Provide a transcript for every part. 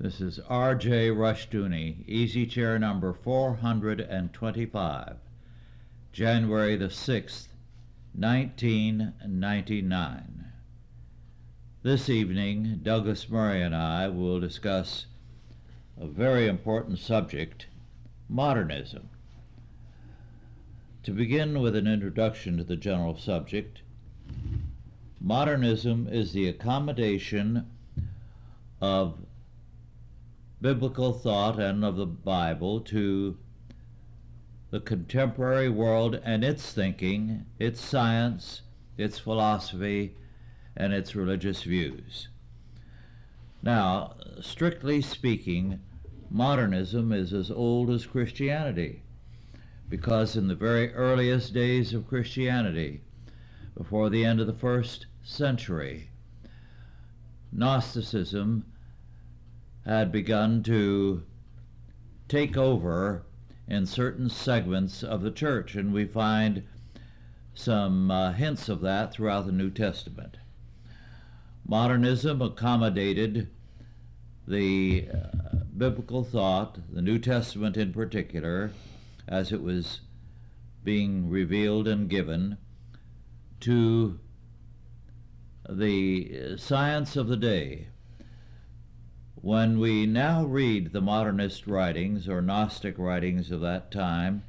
This is R.J. Rushdoony, easy chair number 425, January the 6th, 1999. This evening, Douglas Murray and I will discuss a very important subject modernism. To begin with an introduction to the general subject, modernism is the accommodation of biblical thought and of the Bible to the contemporary world and its thinking, its science, its philosophy, and its religious views. Now, strictly speaking, modernism is as old as Christianity, because in the very earliest days of Christianity, before the end of the first century, Gnosticism had begun to take over in certain segments of the church, and we find some uh, hints of that throughout the New Testament. Modernism accommodated the uh, biblical thought, the New Testament in particular, as it was being revealed and given, to the science of the day. When we now read the modernist writings or Gnostic writings of that time,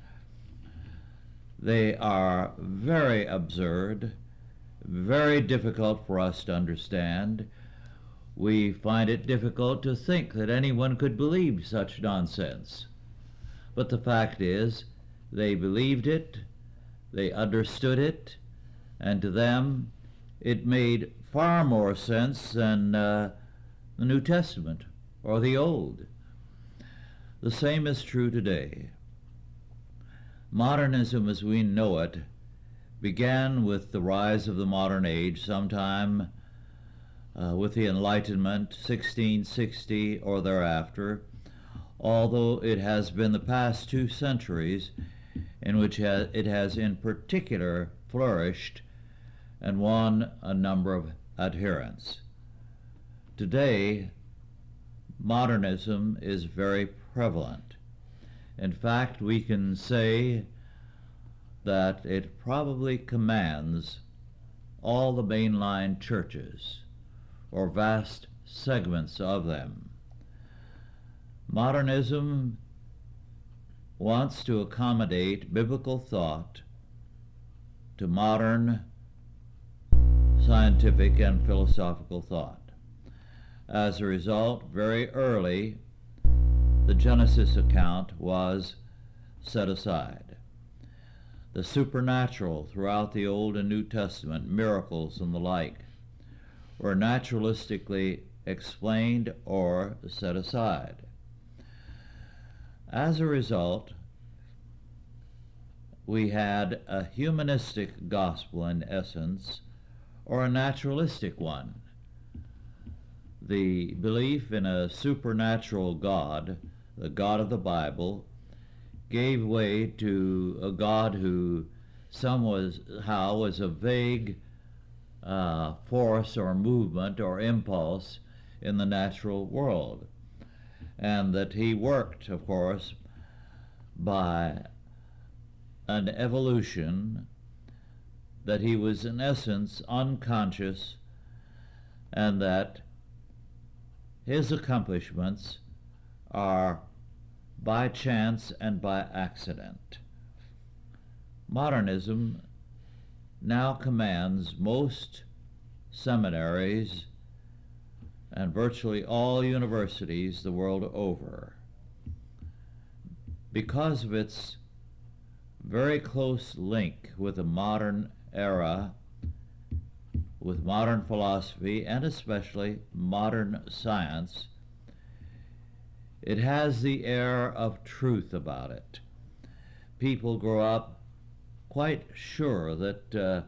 they are very absurd, very difficult for us to understand. We find it difficult to think that anyone could believe such nonsense. But the fact is, they believed it, they understood it, and to them it made far more sense than uh, the New Testament or the Old. The same is true today. Modernism as we know it began with the rise of the modern age sometime uh, with the Enlightenment, 1660 or thereafter, although it has been the past two centuries in which it has in particular flourished and won a number of adherents. Today, modernism is very prevalent. In fact, we can say that it probably commands all the mainline churches, or vast segments of them. Modernism wants to accommodate biblical thought to modern scientific and philosophical thought. As a result, very early, the Genesis account was set aside. The supernatural throughout the Old and New Testament, miracles and the like, were naturalistically explained or set aside. As a result, we had a humanistic gospel in essence or a naturalistic one. The belief in a supernatural God, the God of the Bible, gave way to a God who somehow was a vague uh, force or movement or impulse in the natural world. And that he worked, of course, by an evolution that he was in essence unconscious and that his accomplishments are by chance and by accident. Modernism now commands most seminaries and virtually all universities the world over because of its very close link with the modern era with modern philosophy and especially modern science, it has the air of truth about it. People grow up quite sure that uh,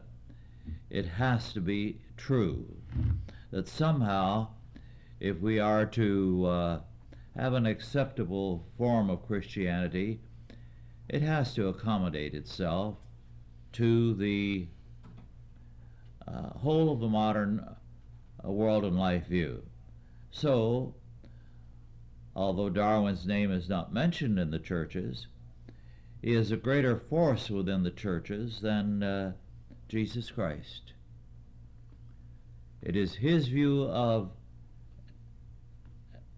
it has to be true, that somehow, if we are to uh, have an acceptable form of Christianity, it has to accommodate itself to the uh, whole of the modern uh, world and life view. So, although Darwin's name is not mentioned in the churches, he is a greater force within the churches than uh, Jesus Christ. It is his view of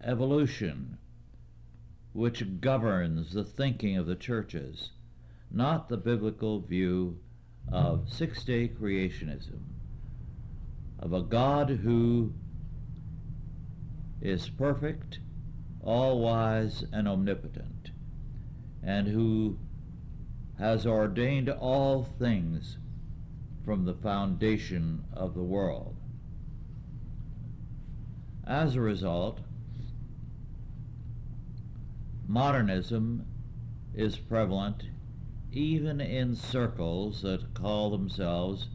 evolution which governs the thinking of the churches, not the biblical view of six day creationism, of a God who is perfect, all wise, and omnipotent, and who has ordained all things from the foundation of the world. As a result, modernism is prevalent even in circles that call themselves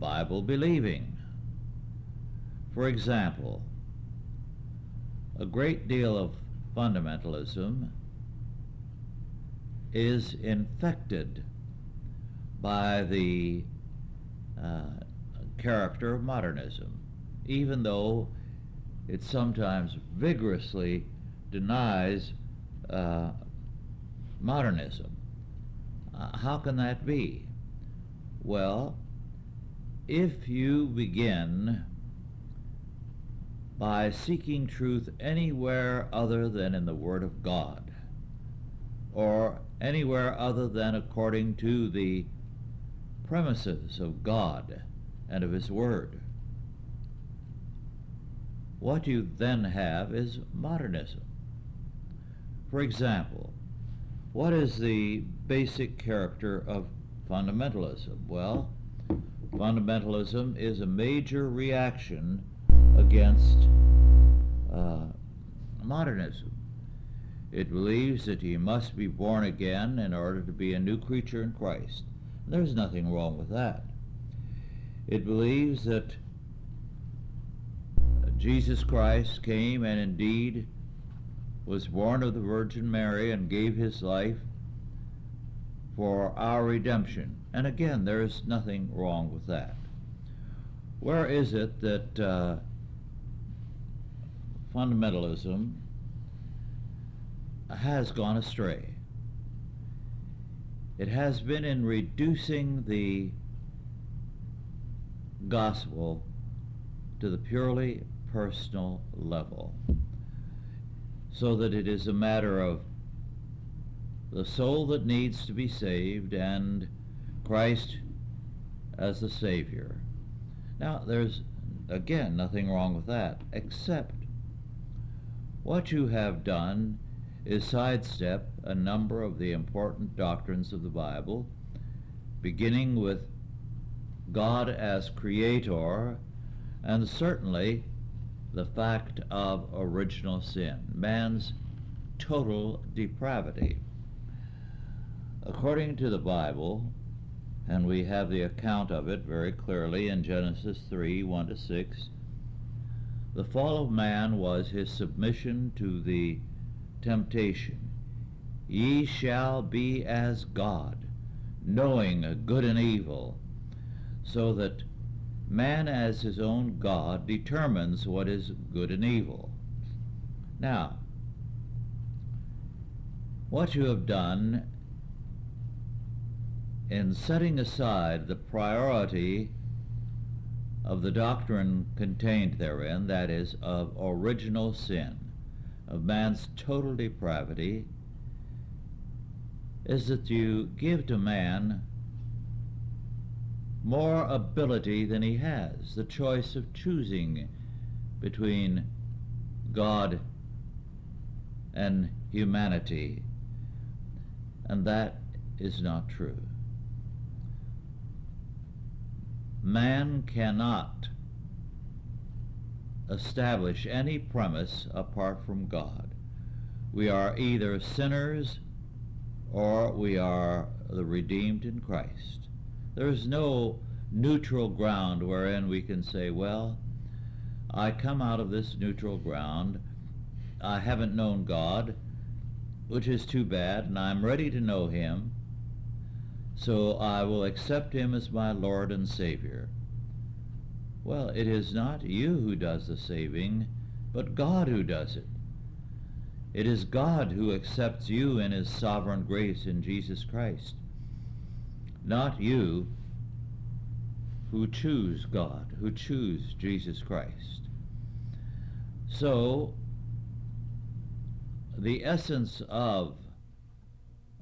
Bible believing. For example, a great deal of fundamentalism is infected by the uh, character of modernism, even though it sometimes vigorously denies uh, modernism. Uh, how can that be? Well, if you begin by seeking truth anywhere other than in the Word of God, or anywhere other than according to the premises of God and of His Word. What you then have is modernism. For example, what is the basic character of fundamentalism? Well, fundamentalism is a major reaction against uh, modernism. It believes that you must be born again in order to be a new creature in Christ. There's nothing wrong with that. It believes that Jesus Christ came and indeed was born of the Virgin Mary and gave his life for our redemption. And again, there is nothing wrong with that. Where is it that uh, fundamentalism has gone astray. It has been in reducing the gospel to the purely personal level so that it is a matter of the soul that needs to be saved and Christ as the Savior. Now, there's, again, nothing wrong with that, except what you have done is sidestep a number of the important doctrines of the Bible, beginning with God as creator, and certainly the fact of original sin, man's total depravity. According to the Bible, and we have the account of it very clearly in Genesis 3 1 to 6, the fall of man was his submission to the temptation. Ye shall be as God, knowing good and evil, so that man as his own God determines what is good and evil. Now, what you have done in setting aside the priority of the doctrine contained therein, that is, of original sin, of man's total depravity is that you give to man more ability than he has, the choice of choosing between God and humanity. And that is not true. Man cannot establish any premise apart from God. We are either sinners or we are the redeemed in Christ. There is no neutral ground wherein we can say, well, I come out of this neutral ground. I haven't known God, which is too bad, and I'm ready to know him, so I will accept him as my Lord and Savior. Well, it is not you who does the saving, but God who does it. It is God who accepts you in his sovereign grace in Jesus Christ, not you who choose God, who choose Jesus Christ. So, the essence of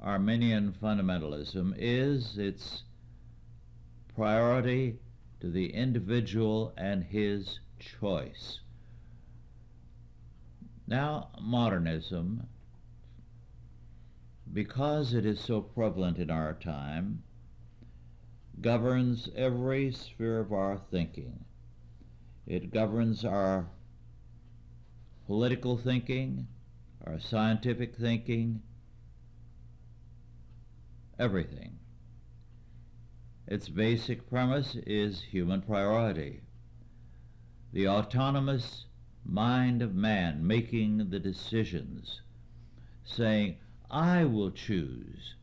Arminian fundamentalism is its priority to the individual and his choice. Now, modernism, because it is so prevalent in our time, governs every sphere of our thinking. It governs our political thinking, our scientific thinking, everything. Its basic premise is human priority. The autonomous mind of man making the decisions, saying, I will choose,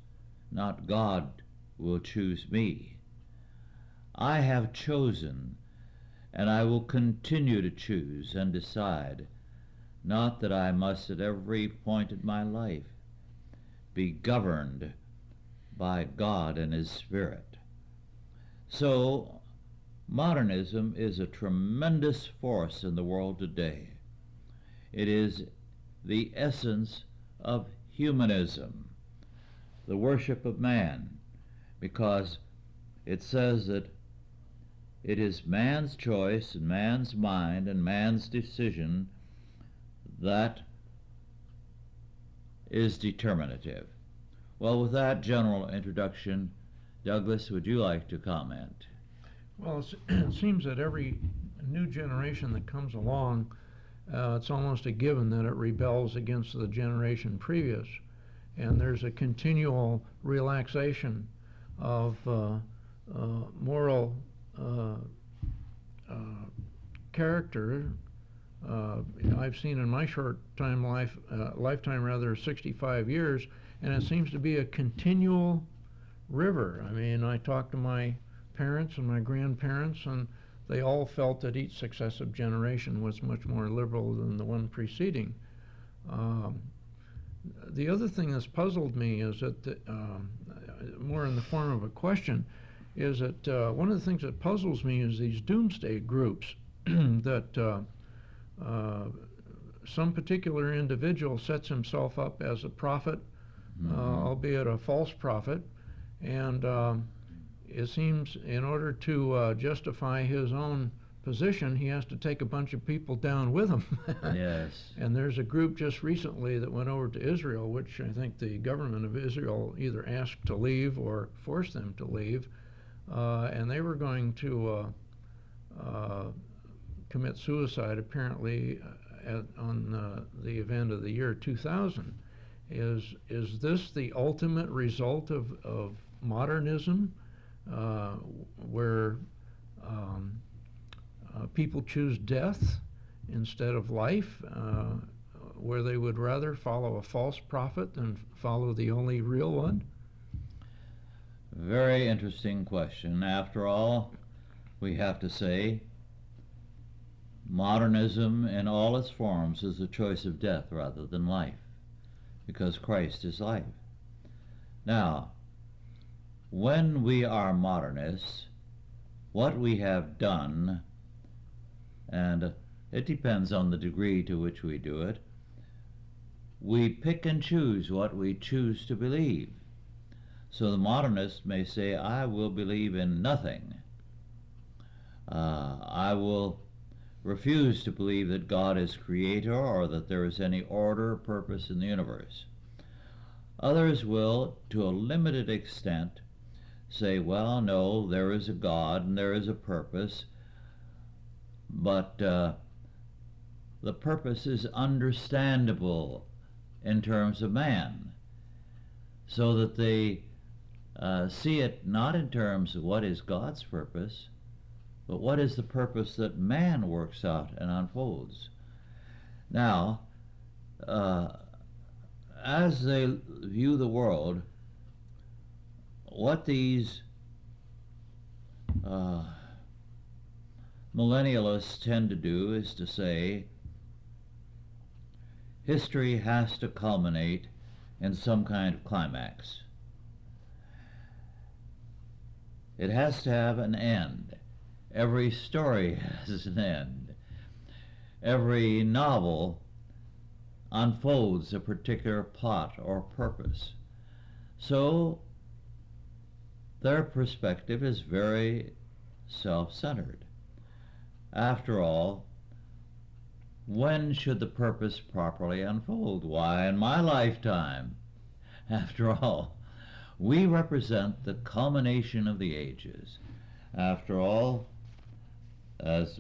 not God will choose me. I have chosen, and I will continue to choose and decide, not that I must at every point in my life be governed by God and His Spirit. So, modernism is a tremendous force in the world today. It is the essence of humanism, the worship of man, because it says that it is man's choice and man's mind and man's decision that is determinative. Well, with that general introduction, Douglas, would you like to comment? Well, it seems that every new generation that comes along, uh, it's almost a given that it rebels against the generation previous. And there's a continual relaxation of uh, uh, moral uh, uh, character. Uh, I've seen in my short time life, lifetime rather, 65 years, and it seems to be a continual river. I mean, I talked to my parents and my grandparents, and they all felt that each successive generation was much more liberal than the one preceding. Um, the other thing that's puzzled me is that, the, um, more in the form of a question, is that uh, one of the things that puzzles me is these doomsday groups that uh, uh, some particular individual sets himself up as a prophet mm-hmm. albeit a false prophet. And um, it seems in order to uh, justify his own position, he has to take a bunch of people down with him. yes. And there's a group just recently that went over to Israel, which I think the government of Israel either asked to leave or forced them to leave. Uh, and they were going to uh, uh, commit suicide, apparently, uh, at, on the event of the year 2000. Is, is this the ultimate result of, of modernism, uh, where um, uh, people choose death instead of life, uh, where they would rather follow a false prophet than follow the only real one? Very interesting question. After all, we have to say modernism in all its forms is a choice of death rather than life because Christ is life. Now, when we are modernists, what we have done, and it depends on the degree to which we do it, we pick and choose what we choose to believe. So the modernist may say, I will believe in nothing. Uh, I will refuse to believe that God is creator or that there is any order or purpose in the universe. Others will, to a limited extent, say, well, no, there is a God and there is a purpose, but uh, the purpose is understandable in terms of man, so that they uh, see it not in terms of what is God's purpose, but what is the purpose that man works out and unfolds? Now, uh, as they view the world, what these uh, millennialists tend to do is to say, history has to culminate in some kind of climax. It has to have an end. Every story has an end. Every novel unfolds a particular plot or purpose. So their perspective is very self centered. After all, when should the purpose properly unfold? Why, in my lifetime. After all, we represent the culmination of the ages. After all, as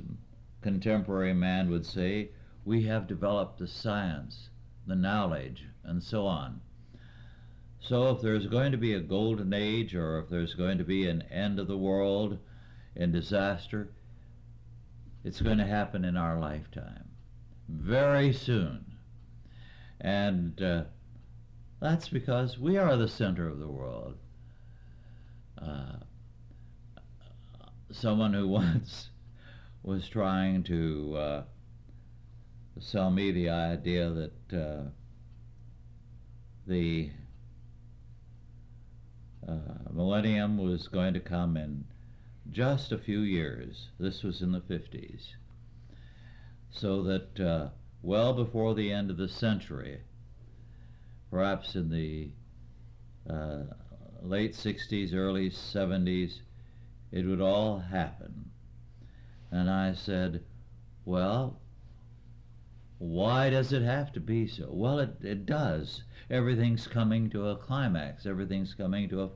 contemporary man would say, we have developed the science, the knowledge, and so on. So if there's going to be a golden age or if there's going to be an end of the world in disaster, it's going to happen in our lifetime very soon. And uh, that's because we are the center of the world. Uh, someone who once was trying to uh, sell me the idea that uh, the uh, millennium was going to come in just a few years. This was in the 50s so that uh, well before the end of the century, perhaps in the uh, late 60s, early 70s, it would all happen. And I said, well, why does it have to be so? Well, it, it does. Everything's coming to a climax. Everything's coming to a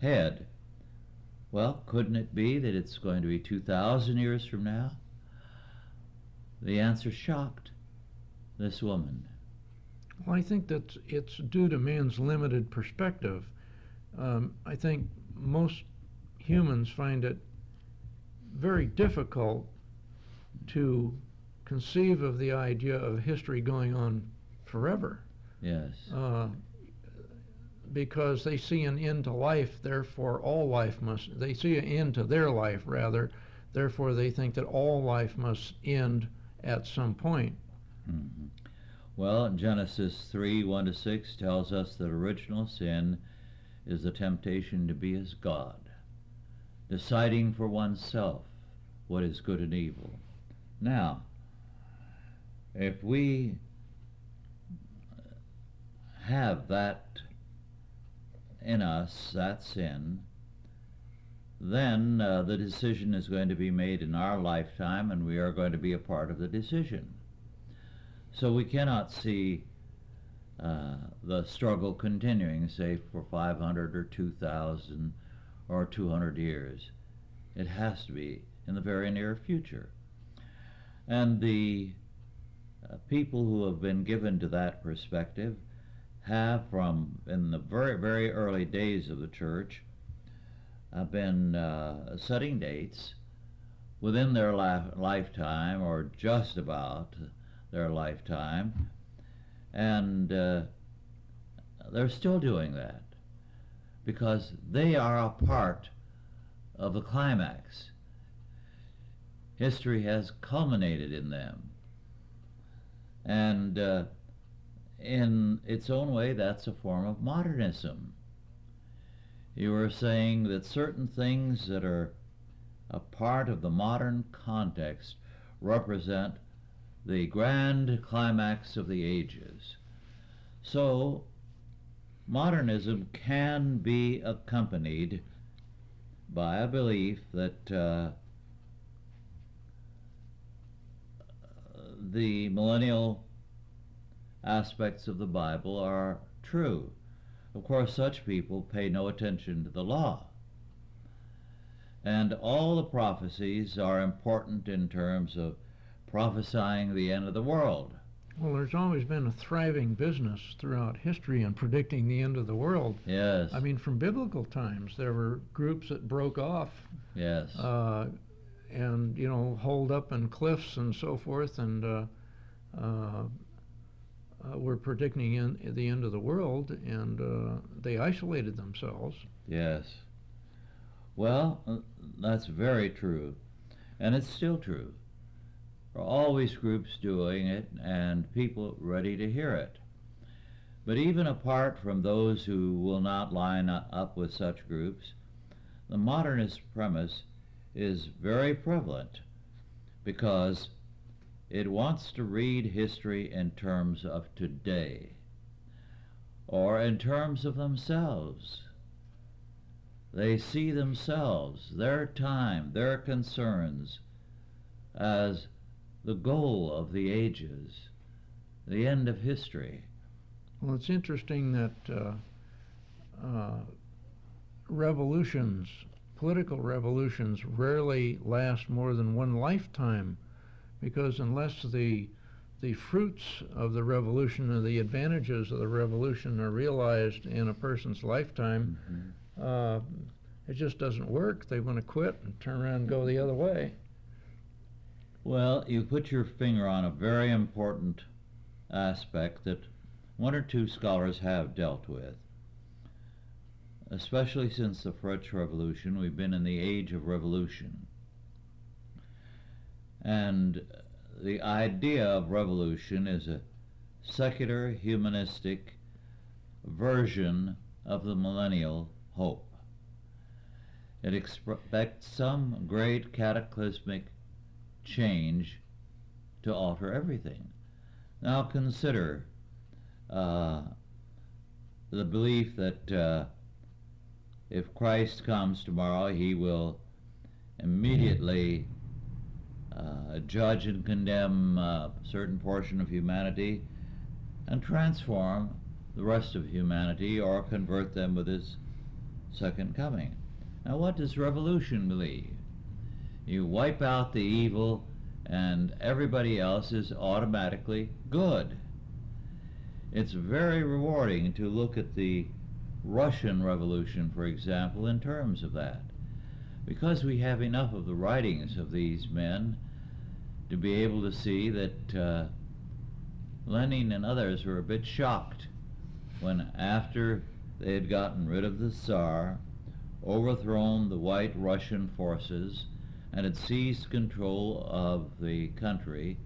head. Well, couldn't it be that it's going to be 2,000 years from now? The answer shocked this woman. Well, I think that it's due to man's limited perspective. Um, I think most humans find it very difficult to conceive of the idea of history going on forever. Yes. Uh, because they see an end to life, therefore all life must, they see an end to their life rather, therefore they think that all life must end at some point. Mm-hmm. Well, Genesis 3 1 to 6 tells us that original sin is the temptation to be as God, deciding for oneself what is good and evil. Now, if we have that in us, that sin, then uh, the decision is going to be made in our lifetime and we are going to be a part of the decision. So we cannot see uh, the struggle continuing, say, for 500 or 2,000 or 200 years. It has to be in the very near future. And the uh, people who have been given to that perspective have, from in the very, very early days of the church, have been uh, setting dates within their lifetime or just about their lifetime, and uh, they're still doing that because they are a part of the climax. History has culminated in them. And uh, in its own way, that's a form of modernism you are saying that certain things that are a part of the modern context represent the grand climax of the ages. So, modernism can be accompanied by a belief that uh, the millennial aspects of the Bible are true. Of course, such people pay no attention to the law. And all the prophecies are important in terms of prophesying the end of the world. Well, there's always been a thriving business throughout history in predicting the end of the world. Yes. I mean, from biblical times, there were groups that broke off. Yes. Uh, and, you know, holed up in cliffs and so forth, and uh, uh, uh, were predicting in, the end of the world, and uh, they isolated themselves. Yes. Well, uh, that's very true, and it's still true. Are always groups doing it and people ready to hear it. But even apart from those who will not line up with such groups, the modernist premise is very prevalent because it wants to read history in terms of today or in terms of themselves. They see themselves, their time, their concerns as the goal of the ages, the end of history. Well, it's interesting that uh, uh, revolutions, political revolutions, rarely last more than one lifetime, because unless the the fruits of the revolution or the advantages of the revolution are realized in a person's lifetime, mm-hmm. uh, it just doesn't work. They want to quit and turn around and go the other way. Well, you put your finger on a very important aspect that one or two scholars have dealt with. Especially since the French Revolution, we've been in the age of revolution. And the idea of revolution is a secular, humanistic version of the millennial hope. It expects some great cataclysmic change to alter everything. Now consider uh, the belief that uh, if Christ comes tomorrow, he will immediately uh, judge and condemn a certain portion of humanity and transform the rest of humanity or convert them with his second coming. Now, what does revolution believe? You wipe out the evil, and everybody else is automatically good. It's very rewarding to look at the Russian Revolution, for example, in terms of that. Because we have enough of the writings of these men to be able to see that uh, Lenin and others were a bit shocked when, after they had gotten rid of the Tsar, overthrown the white Russian forces, and had seized control of the country,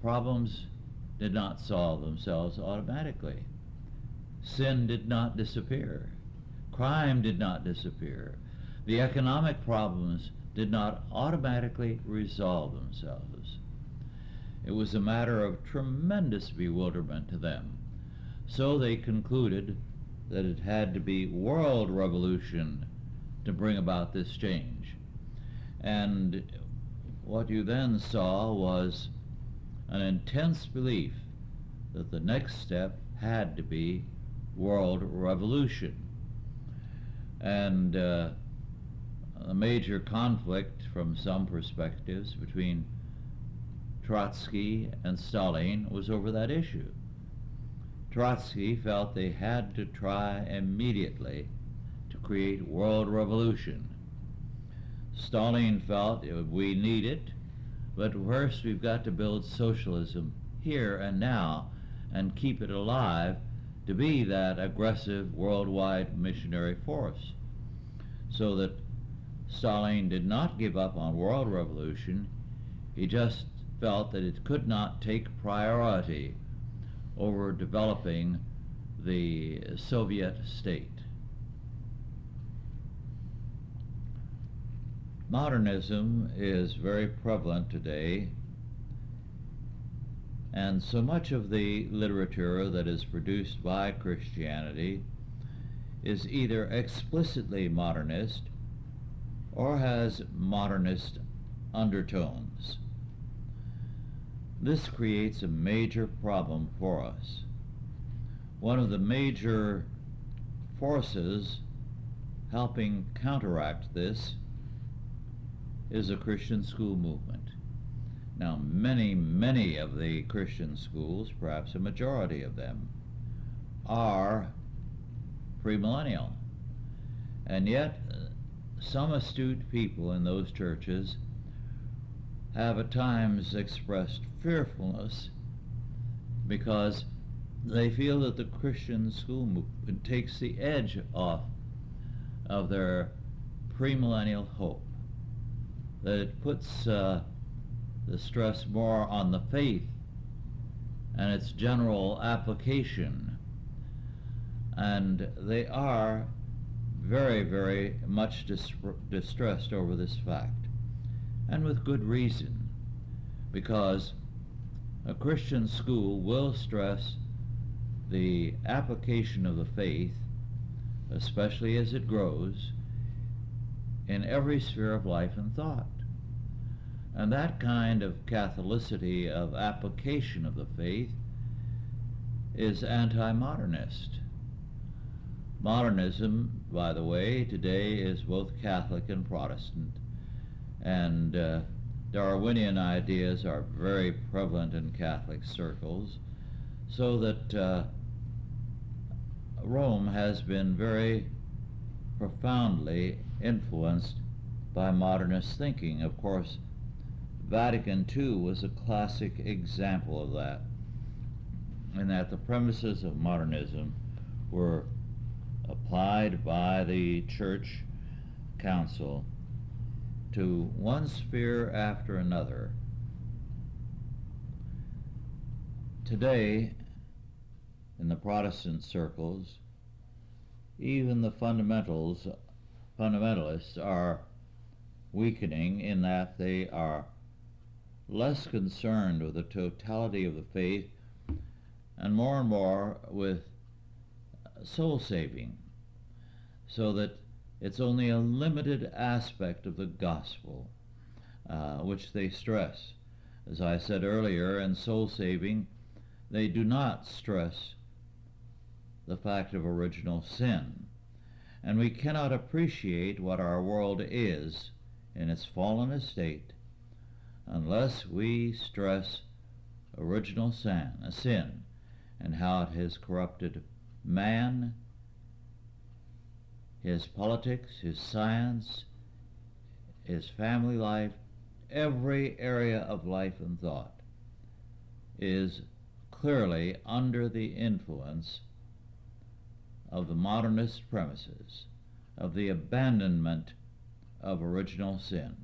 problems did not solve themselves automatically. Sin did not disappear. Crime did not disappear. The economic problems did not automatically resolve themselves. It was a matter of tremendous bewilderment to them. So they concluded that it had to be world revolution to bring about this change. And what you then saw was an intense belief that the next step had to be world revolution. And uh, a major conflict from some perspectives between Trotsky and Stalin was over that issue. Trotsky felt they had to try immediately create world revolution. Stalin felt we need it, but first we've got to build socialism here and now and keep it alive to be that aggressive worldwide missionary force. So that Stalin did not give up on world revolution, he just felt that it could not take priority over developing the Soviet state. Modernism is very prevalent today, and so much of the literature that is produced by Christianity is either explicitly modernist or has modernist undertones. This creates a major problem for us. One of the major forces helping counteract this is a Christian school movement. Now, many, many of the Christian schools, perhaps a majority of them, are premillennial. And yet, some astute people in those churches have at times expressed fearfulness because they feel that the Christian school movement takes the edge off of their premillennial hope that it puts uh, the stress more on the faith and its general application. And they are very, very much dis- distressed over this fact, and with good reason, because a Christian school will stress the application of the faith, especially as it grows, in every sphere of life and thought. And that kind of Catholicity of application of the faith is anti modernist. Modernism, by the way, today is both Catholic and Protestant, and uh, Darwinian ideas are very prevalent in Catholic circles, so that uh, Rome has been very profoundly influenced by modernist thinking. Of course, Vatican II was a classic example of that, in that the premises of modernism were applied by the Church Council to one sphere after another. Today, in the Protestant circles, even the fundamentals, fundamentalists are weakening in that they are less concerned with the totality of the faith and more and more with soul saving, so that it's only a limited aspect of the gospel uh, which they stress. As I said earlier, in soul saving, they do not stress the fact of original sin. And we cannot appreciate what our world is in its fallen estate unless we stress original sin—a sin and how it has corrupted man, his politics, his science, his family life, every area of life and thought is clearly under the influence of the modernist premises, of the abandonment of original sin.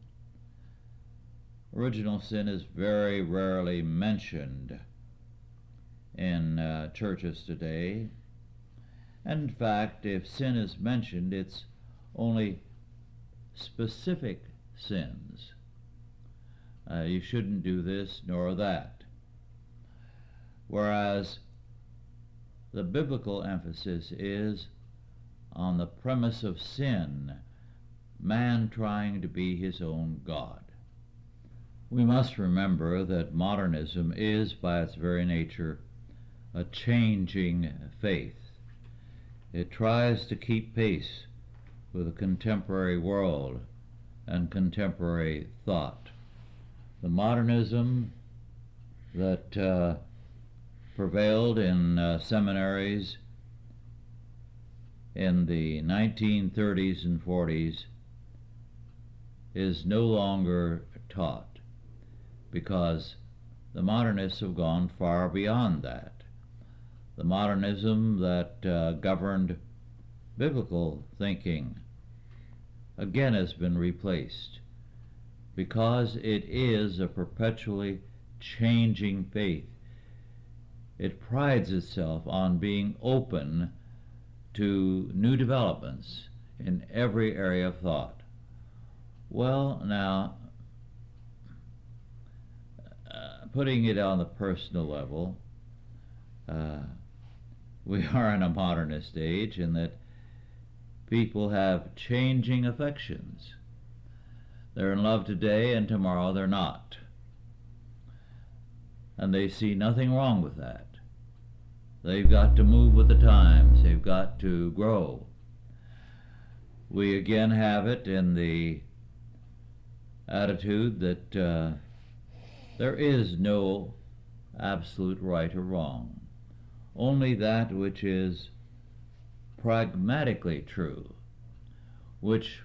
Original sin is very rarely mentioned in uh, churches today. In fact, if sin is mentioned, it's only specific sins. Uh, you shouldn't do this nor that. Whereas the biblical emphasis is on the premise of sin, man trying to be his own God. We must remember that modernism is, by its very nature, a changing faith. It tries to keep pace with the contemporary world and contemporary thought. The modernism that uh, prevailed in uh, seminaries in the 1930s and 40s is no longer taught because the modernists have gone far beyond that. The modernism that uh, governed biblical thinking again has been replaced because it is a perpetually changing faith. It prides itself on being open to new developments in every area of thought. Well, now, putting it on the personal level, uh, we are in a modernist age in that people have changing affections. They're in love today and tomorrow they're not. And they see nothing wrong with that. They've got to move with the times, they've got to grow. We again have it in the attitude that uh, there is no absolute right or wrong, only that which is pragmatically true, which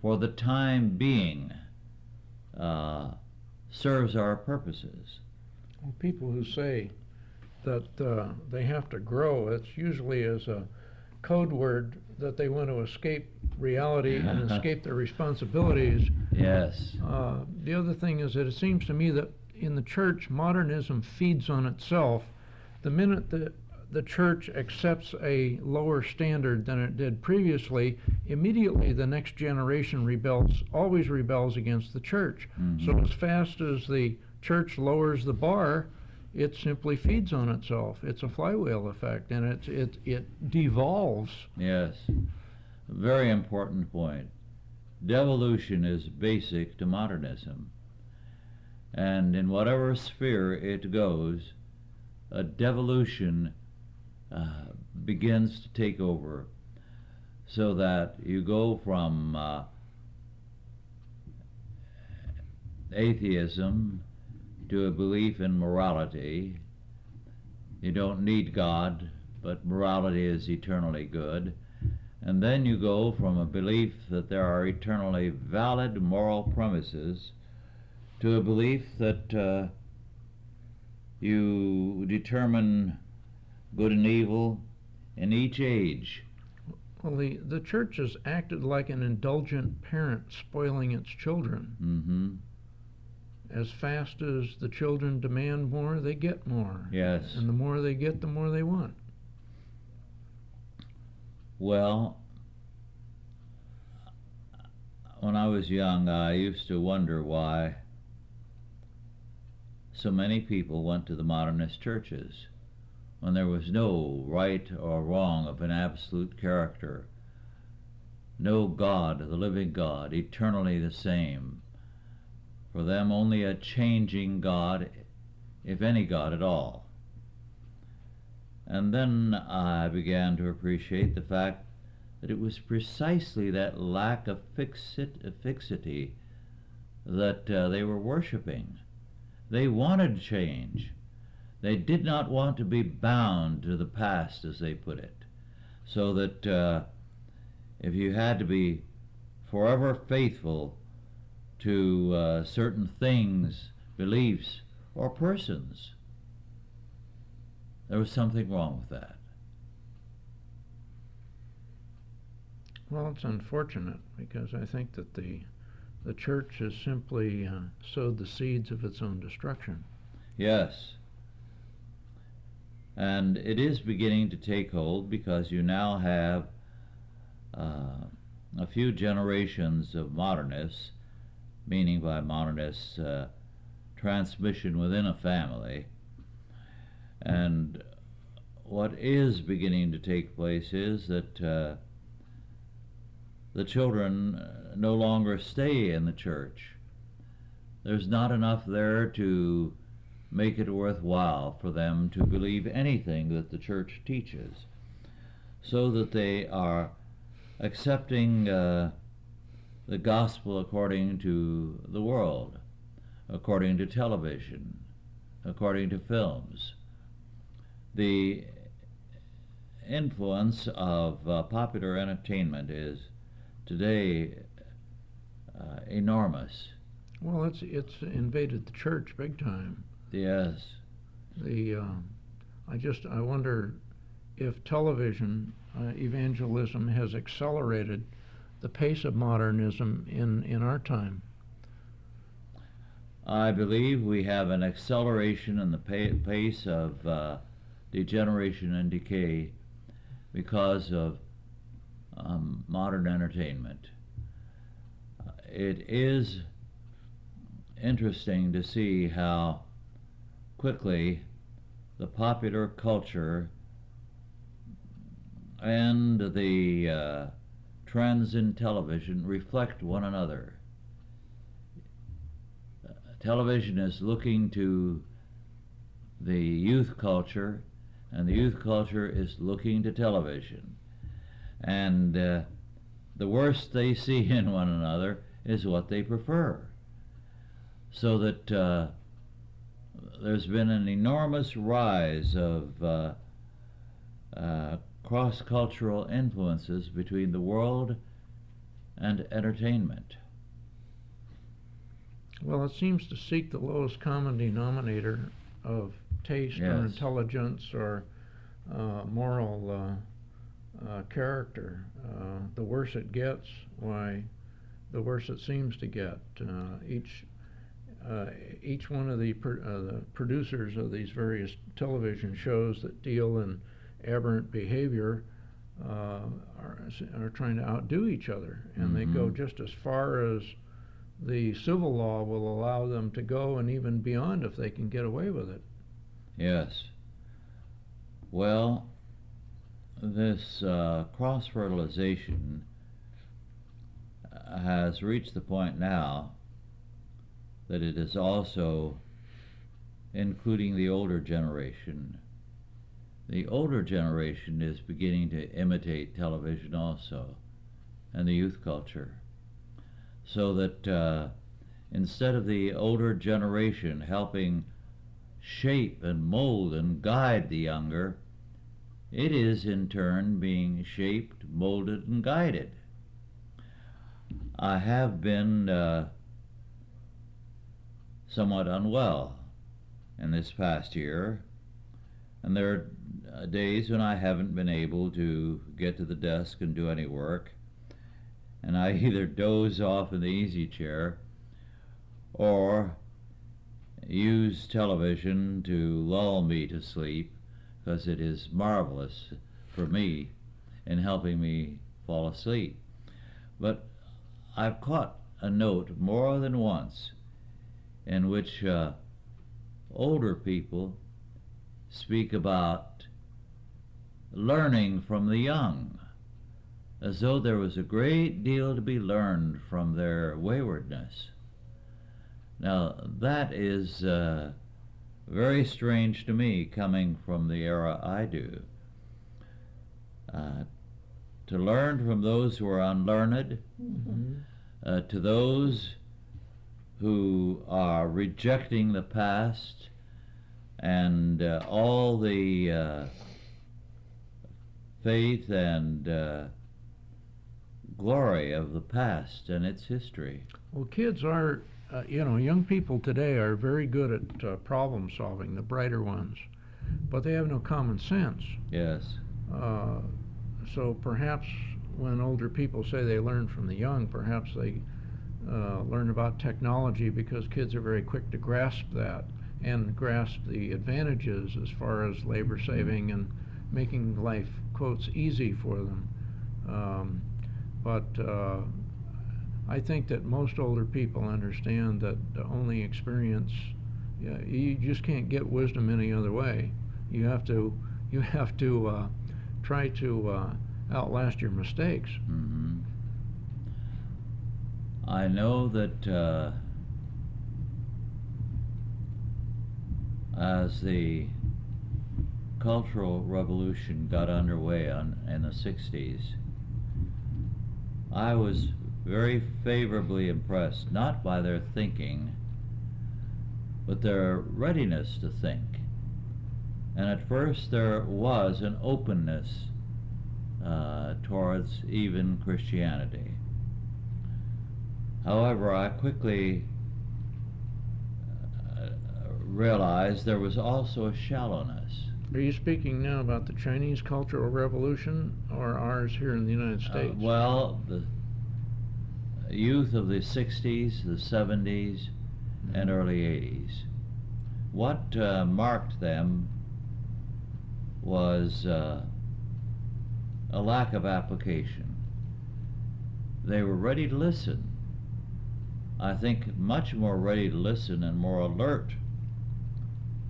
for the time being uh, serves our purposes. Well, people who say that uh, they have to grow, it's usually as a code word that they want to escape reality and escape their responsibilities Yes. Uh, the other thing is that it seems to me that in the church, modernism feeds on itself. The minute the the church accepts a lower standard than it did previously, immediately the next generation rebels, always rebels against the church. Mhm. So as fast as the church lowers the bar, it simply feeds on itself. It's a flywheel effect, and it it it devolves. Yes. Very important point. Devolution is basic to modernism. And in whatever sphere it goes, a devolution uh, begins to take over so that you go from uh, atheism to a belief in morality. You don't need God, but morality is eternally good. And then you go from a belief that there are eternally valid moral premises to a belief that uh, you determine good and evil in each age. Well, the, the church has acted like an indulgent parent spoiling its children. hmm As fast as the children demand more, they get more. Yes. And the more they get, the more they want. Well, when I was young, I used to wonder why so many people went to the modernist churches when there was no right or wrong of an absolute character, no God, the living God, eternally the same. For them, only a changing God, if any God at all. And then I began to appreciate the fact that it was precisely that lack of fixit- fixity that uh, they were worshiping. They wanted change. They did not want to be bound to the past, as they put it. So that uh, if you had to be forever faithful to uh, certain things, beliefs, or persons, there was something wrong with that. Well, it's unfortunate because I think that the the church has simply uh, sowed the seeds of its own destruction. Yes. And it is beginning to take hold because you now have uh, a few generations of modernists, meaning by modernists, uh, transmission within a family. And what is beginning to take place is that uh, the children uh, no longer stay in the church. There's not enough there to make it worthwhile for them to believe anything that the church teaches, so that they are accepting uh, the gospel according to the world, according to television, according to films. The influence of uh, popular entertainment is today uh, enormous. Well, it's it's invaded the church big time. Yes. The uh, I just I wonder if television uh, evangelism has accelerated the pace of modernism in in our time. I believe we have an acceleration in the pa- pace of uh, degeneration and decay because of um, modern entertainment. Uh, it is interesting to see how quickly the popular culture and the uh, trends in television reflect one another. Television is looking to the youth culture, and the youth culture is looking to television. And uh, the worst they see in one another is what they prefer. So that uh, there's been an enormous rise of uh, uh, cross cultural influences between the world and entertainment. Well, it seems to seek the lowest common denominator of taste or intelligence or uh, moral uh, uh, character. Uh, the worse it gets, why, the worse it seems to get. Uh, each uh, each one of the, pro- uh, the producers of these various television shows that deal in aberrant behavior uh, are, are trying to outdo each other, and they go Mhm. just as far as the civil law will allow them to go, and even beyond if they can get away with it. Yes. Well, this uh, cross fertilization has reached the point now that it is also including the older generation. The older generation is beginning to imitate television also and the youth culture. So that uh, instead of the older generation helping shape and mold and guide the younger, it is in turn being shaped, molded, and guided. I have been uh, somewhat unwell in this past year, and there are uh, days when I haven't been able to get to the desk and do any work, and I either doze off in the easy chair or use television to lull me to sleep because it is marvelous for me in helping me fall asleep. But I've caught a note more than once in which uh, older people speak about learning from the young, as though there was a great deal to be learned from their waywardness. Now, that is uh, very strange to me coming from the era I do. Uh, to learn from those who are unlearned, uh, to those who are rejecting the past and uh, all the uh, faith and uh, glory of the past and its history. Well, kids are, uh, you know, young people today are very good at uh, problem solving, the brighter ones, but they have no common sense. Yes. Uh, so perhaps when older people say they learn from the young, perhaps they uh, learn about technology because kids are very quick to grasp that and grasp the advantages as far as labor saving and making life, quotes, easy for them. Um, but uh, I think that most older people understand that the only experience, yeah, you just can't get wisdom any other way. You have to, you have to uh, try to uh, outlast your mistakes. hmm I know that uh, as the Cultural Revolution got underway on, in the 60s, I was very favorably impressed, not by their thinking, but their readiness to think. And at first there was an openness uh, towards even Christianity. However, I quickly uh, realized there was also a shallowness. Are you speaking now about the Chinese Cultural Revolution or ours here in the United Uh, States? well, the youth of the 60s, the 70s, and early 80s. What uh, marked them was uh, a lack of application. They were ready to listen. I think much more ready to listen and more alert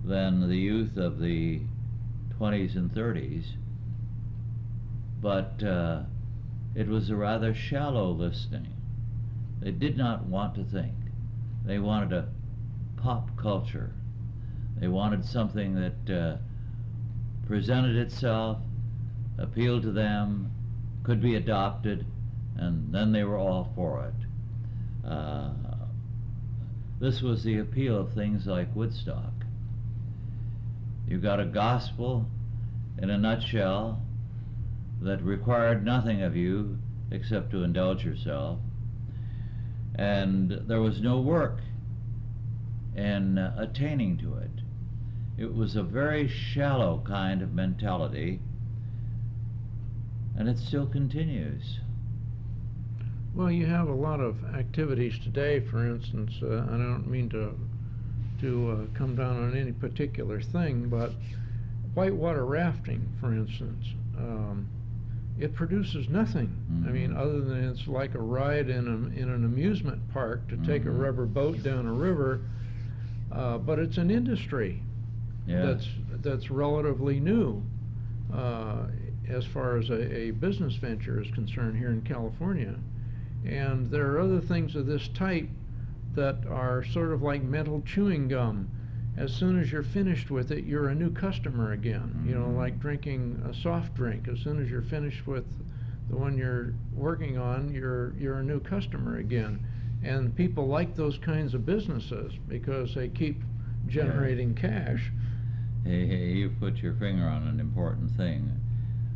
than the youth of the 20s and 30s. But uh, it was a rather shallow listening. They did not want to think. They wanted a pop culture. They wanted something that uh, presented itself, appealed to them, could be adopted, and then they were all for it. Uh, this was the appeal of things like Woodstock. You got a gospel in a nutshell that required nothing of you except to indulge yourself, and there was no work in attaining to it. It was a very shallow kind of mentality, and it still continues. Well, you have a lot of activities today, for instance, uh, I don't mean to, to uh, come down on any particular thing, but whitewater rafting, for instance, um, it produces nothing. I mean, Mhm. other than it's like a ride in, a, in an amusement park to take a Mhm. rubber boat down a river, uh, but it's an industry Yes. that's, that's relatively new uh, as far as a, a business venture is concerned here in California. And there are other things of this type that are sort of like mental chewing gum. As soon as you're finished with it, you're a new customer again. You know, Mhm. like drinking a soft drink. As soon as you're finished with the one you're working on, you're you're a new customer again. And people like those kinds of businesses because they keep generating cash. Hey, hey, you put your finger on an important thing.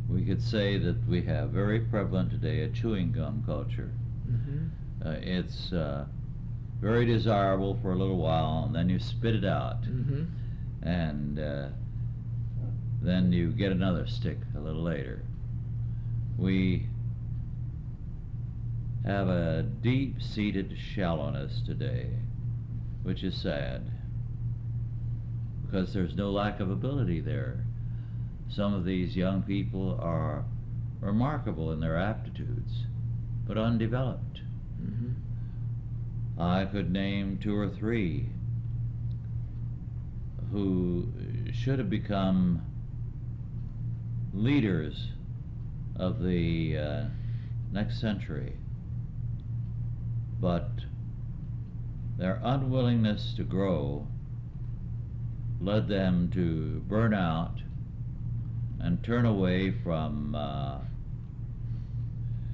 We could say that we have very prevalent today a chewing gum culture. Mm-hmm. Uh, it's uh, very desirable for a little while, and then you spit it out, Mm-hmm. and uh, then you get another stick a little later. We have a deep seated shallowness today, which is sad because there's no lack of ability there. Some of these young people are remarkable in their aptitudes, but undeveloped. Mm-hmm. I could name two or three who should have become leaders of the uh, next century, but their unwillingness to grow led them to burn out and turn away from uh,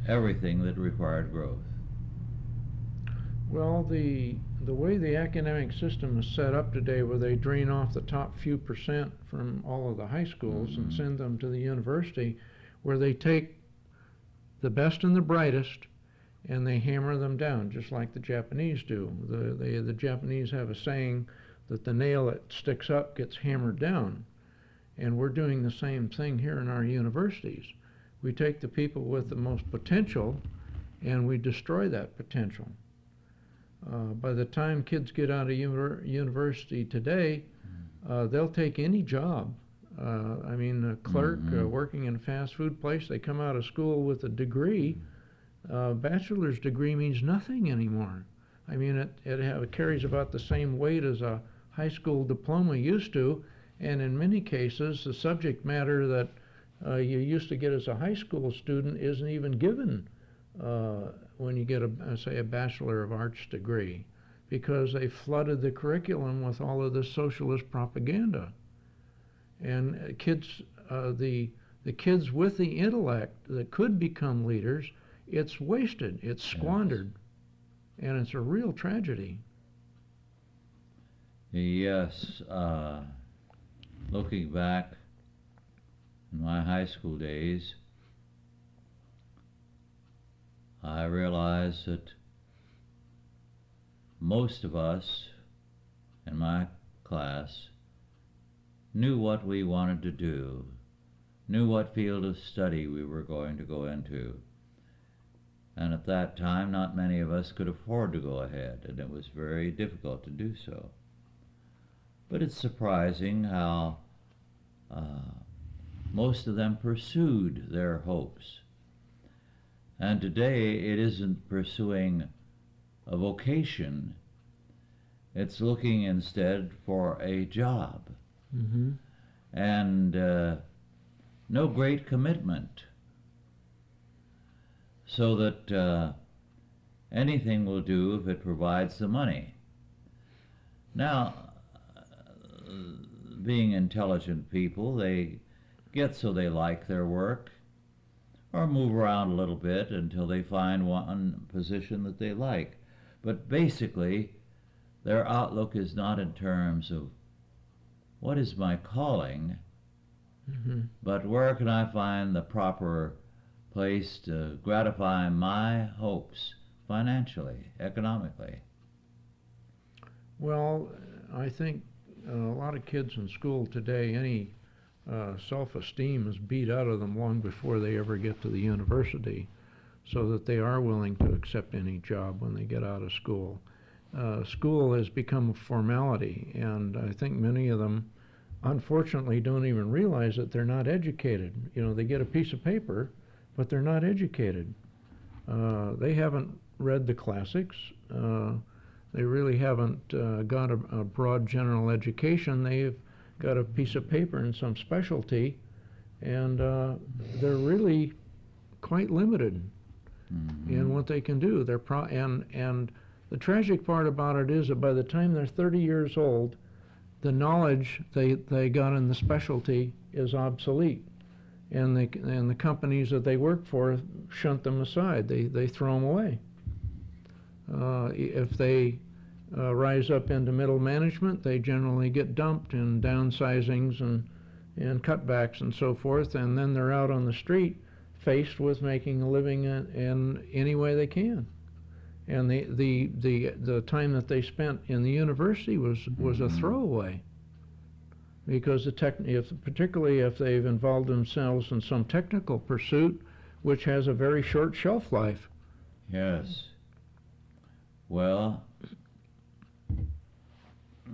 everything that required growth. Well, the the way the academic system is set up today, where they drain off the top few percent from all of the high schools and Mhm. send them to the university, where they take the best and the brightest and they hammer them down, just like the Japanese do. The they, the Japanese have a saying that the nail that sticks up gets hammered down, and we're doing the same thing here in our universities. We take the people with the most potential, and we destroy that potential. Uh, by the time kids get out of univer- university today, uh, they'll take any job. Uh, I mean, a clerk uh, Mhm. working in a fast food place, they come out of school with a degree. Uh, bachelor's degree means nothing anymore. I mean, it, it, have, it carries about the same weight as a high school diploma used to, and in many cases, the subject matter that uh, you used to get as a high school student isn't even given uh, when you get a uh, say a bachelor of arts degree because they flooded the curriculum with all of this socialist propaganda and uh, kids uh, the the kids with the intellect that could become leaders it's wasted it's Yes. squandered and it's a real tragedy Yes, uh, looking back in my high school days, I realized that most of us in my class knew what we wanted to do, knew what field of study we were going to go into. And at that time, not many of us could afford to go ahead, and it was very difficult to do so. But it's surprising how uh, most of them pursued their hopes. And today it isn't pursuing a vocation, it's looking instead for a job mm-hmm. and uh, no great commitment. So that uh, anything will do if it provides the money. Now, uh, being intelligent people, they get so they like their work or move around a little bit until they find one position that they like. But basically, their outlook is not in terms of what is my calling, Mm-hmm. but where can I find the proper place to gratify my hopes financially, economically? Well, I think a lot of kids in school today, any uh, self-esteem is beat out of them long before they ever get to the university. so that they are willing to accept any job when they get out of school. Uh, school has become a formality, and I think many of them, unfortunately, don't even realize that they're not educated. You know, they get a piece of paper, but they're not educated. Uh, they haven't read the classics. Uh, they really haven't uh, got a, a, broad general education. They've got a piece of paper in some specialty, and uh, they're really quite limited mm-hmm. in what they can do. They're pro- and and the tragic part about it is that by the time they're 30 years old, the knowledge they, they got in the specialty is obsolete. And the, and the companies that they work for shunt them aside. They, they throw them away. Uh, if they uh, rise up into middle management, they generally get dumped in downsizings and, and cutbacks and so forth, and then they're out on the street faced with making a living in, in any way they can and the, the, the, the time that they spent in the university was, was a throwaway. Because the tech, if, particularly if they've involved themselves in some technical pursuit, which has a very short shelf life. Yes. Well,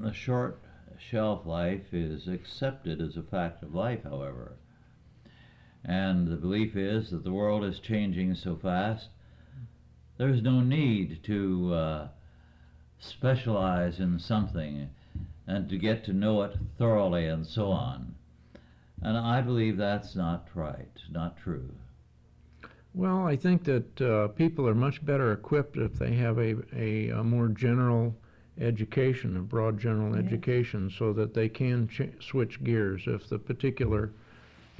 the short shelf life is accepted as a fact of life, however. And the belief is that the world is changing so fast there's no need to uh, specialize in something and to get to know it thoroughly and so on. And I believe that's not right, not true. Well, I think that uh, people are much better equipped if they have a, a, a more general education, a broad general yes. education, so that they can ch- switch gears if the particular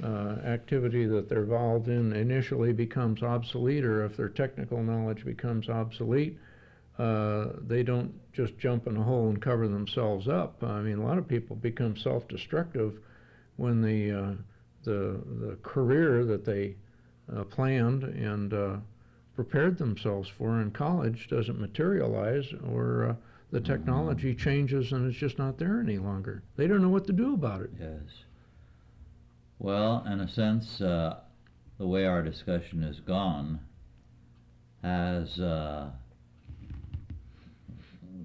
uh, activity that they're involved in initially becomes obsolete, or if their technical knowledge becomes obsolete, uh, they don't just jump in a hole and cover themselves up. I mean, a lot of people become self-destructive when the uh, the the career that they uh, planned and uh, prepared themselves for in college doesn't materialize, or the mm-hmm. technology changes and it's just not there any longer. They don't know what to do about it. Yes. Well, in a sense, uh, the way our discussion has gone has uh,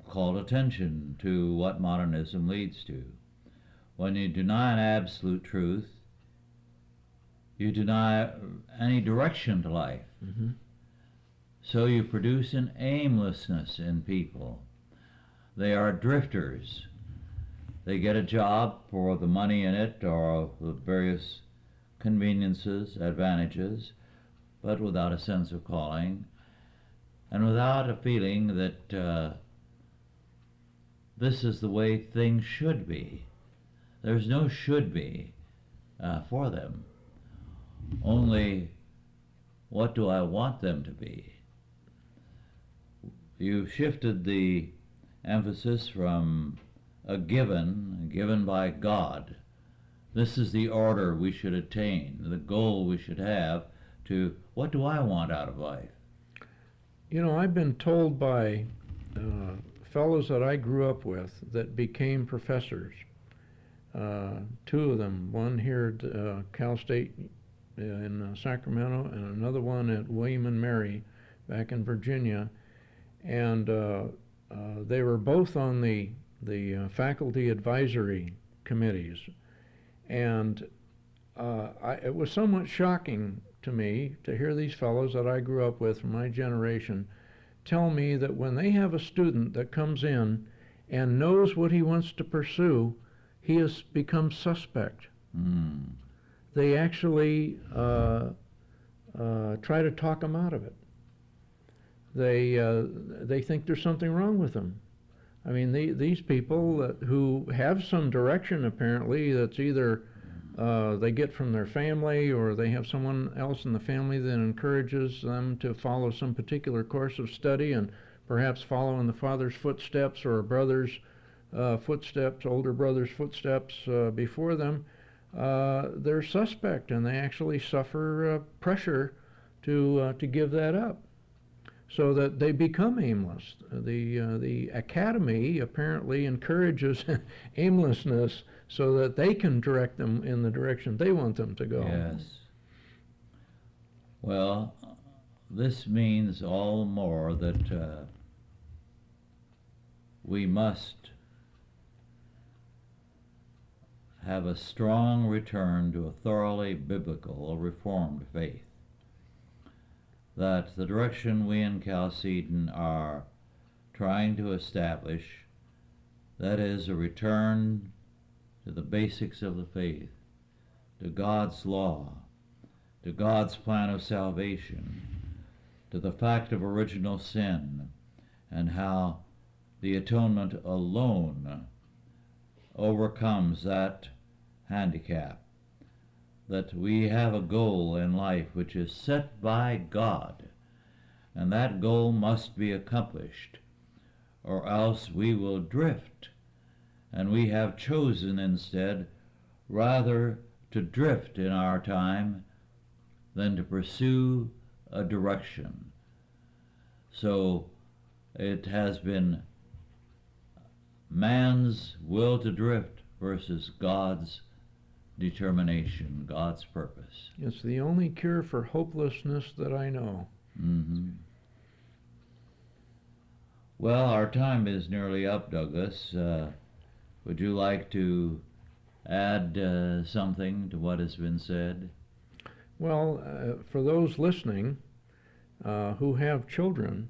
called attention to what modernism leads to. When you deny an absolute truth, you deny any direction to life. Mm-hmm. So you produce an aimlessness in people. They are drifters they get a job for the money in it or the various conveniences, advantages, but without a sense of calling and without a feeling that uh, this is the way things should be. There's no should be uh, for them. Only what do I want them to be? You've shifted the emphasis from a given, given by God. This is the order we should attain, the goal we should have to what do I want out of life? You know, I've been told by uh, fellows that I grew up with that became professors. Uh, two of them, one here at uh, Cal State uh, in uh, Sacramento, and another one at William and Mary back in Virginia. And uh, they were both on the the uh, faculty advisory committees. And uh, I, it was somewhat shocking to me to hear these fellows that I grew up with from my generation tell me that when they have a student that comes in and knows what he wants to pursue, he has become suspect. Mm. They actually uh, uh, try to talk him out of it. They, uh, they think there's something wrong with them. I mean, the, these people who have some direction apparently that's either uh, they get from their family or they have someone else in the family that encourages them to follow some particular course of study and perhaps follow in the father's footsteps or a brother's uh, footsteps, older brother's footsteps uh, before them, uh, they're suspect and they actually suffer pressure to, to give that up so that they become aimless. The, uh, the academy apparently encourages aimlessness so that they can direct them in the direction they want them to go. Yes. Well, this means all the more that uh, we must have a strong return to a thoroughly biblical, reformed faith. That the direction we in Chalcedon are trying to establish, that is, a return to the basics of the faith, to God's law, to God's plan of salvation, to the fact of original sin, and how the atonement alone overcomes that handicap. That we have a goal in life which is set by God, and that goal must be accomplished, or else we will drift. And we have chosen instead rather to drift in our time than to pursue a direction. So it has been man's will to drift versus God's determination, God's purpose. It's the only cure for hopelessness that I know. Mm-hmm. Well, our time is nearly up, Douglas. Uh, would you like to add uh, something to what has been said? Well, uh, for those listening uh, who have children,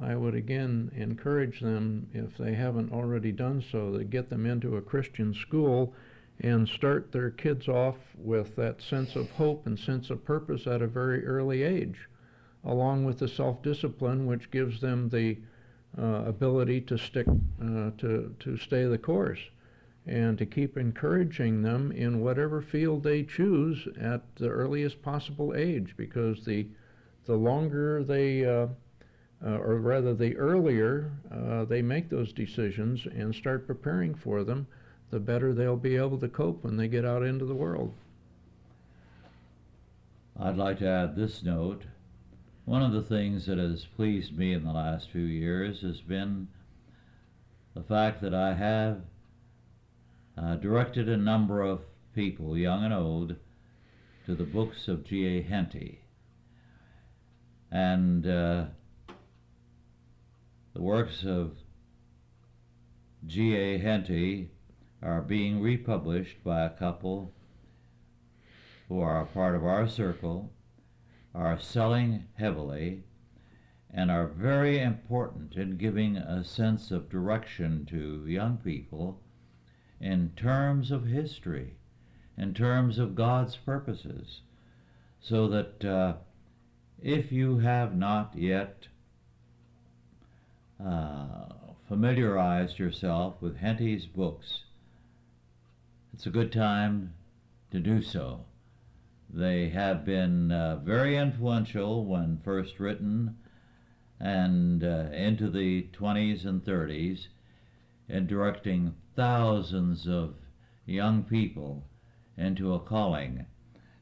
I would again encourage them, if they haven't already done so, to get them into a Christian school and start their kids off with that sense of hope and sense of purpose at a very early age, along with the self discipline which gives them the uh, ability to stick uh, to, to stay the course and to keep encouraging them in whatever field they choose at the earliest possible age because the the longer they uh, uh, or rather the earlier uh, they make those decisions and start preparing for them, the better they'll be able to cope when they get out into the world. I'd like to add this note. One of the things that has pleased me in the last few years has been the fact that I have uh, directed a number of people, young and old, to the books of G.A. Henty. And uh, the works of G.A. Henty are being republished by a couple who are a part of our circle, are selling heavily, and are very important in giving a sense of direction to young people in terms of history, in terms of God's purposes, so that uh, if you have not yet uh, familiarized yourself with Henty's books, it's a good time to do so. They have been uh, very influential when first written and uh, into the 20s and 30s in directing thousands of young people into a calling,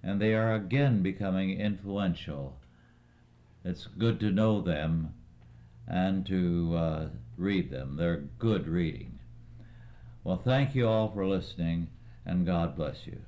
and they are again becoming influential. It's good to know them and to uh, read them. They're good reading. Well, thank you all for listening, and God bless you.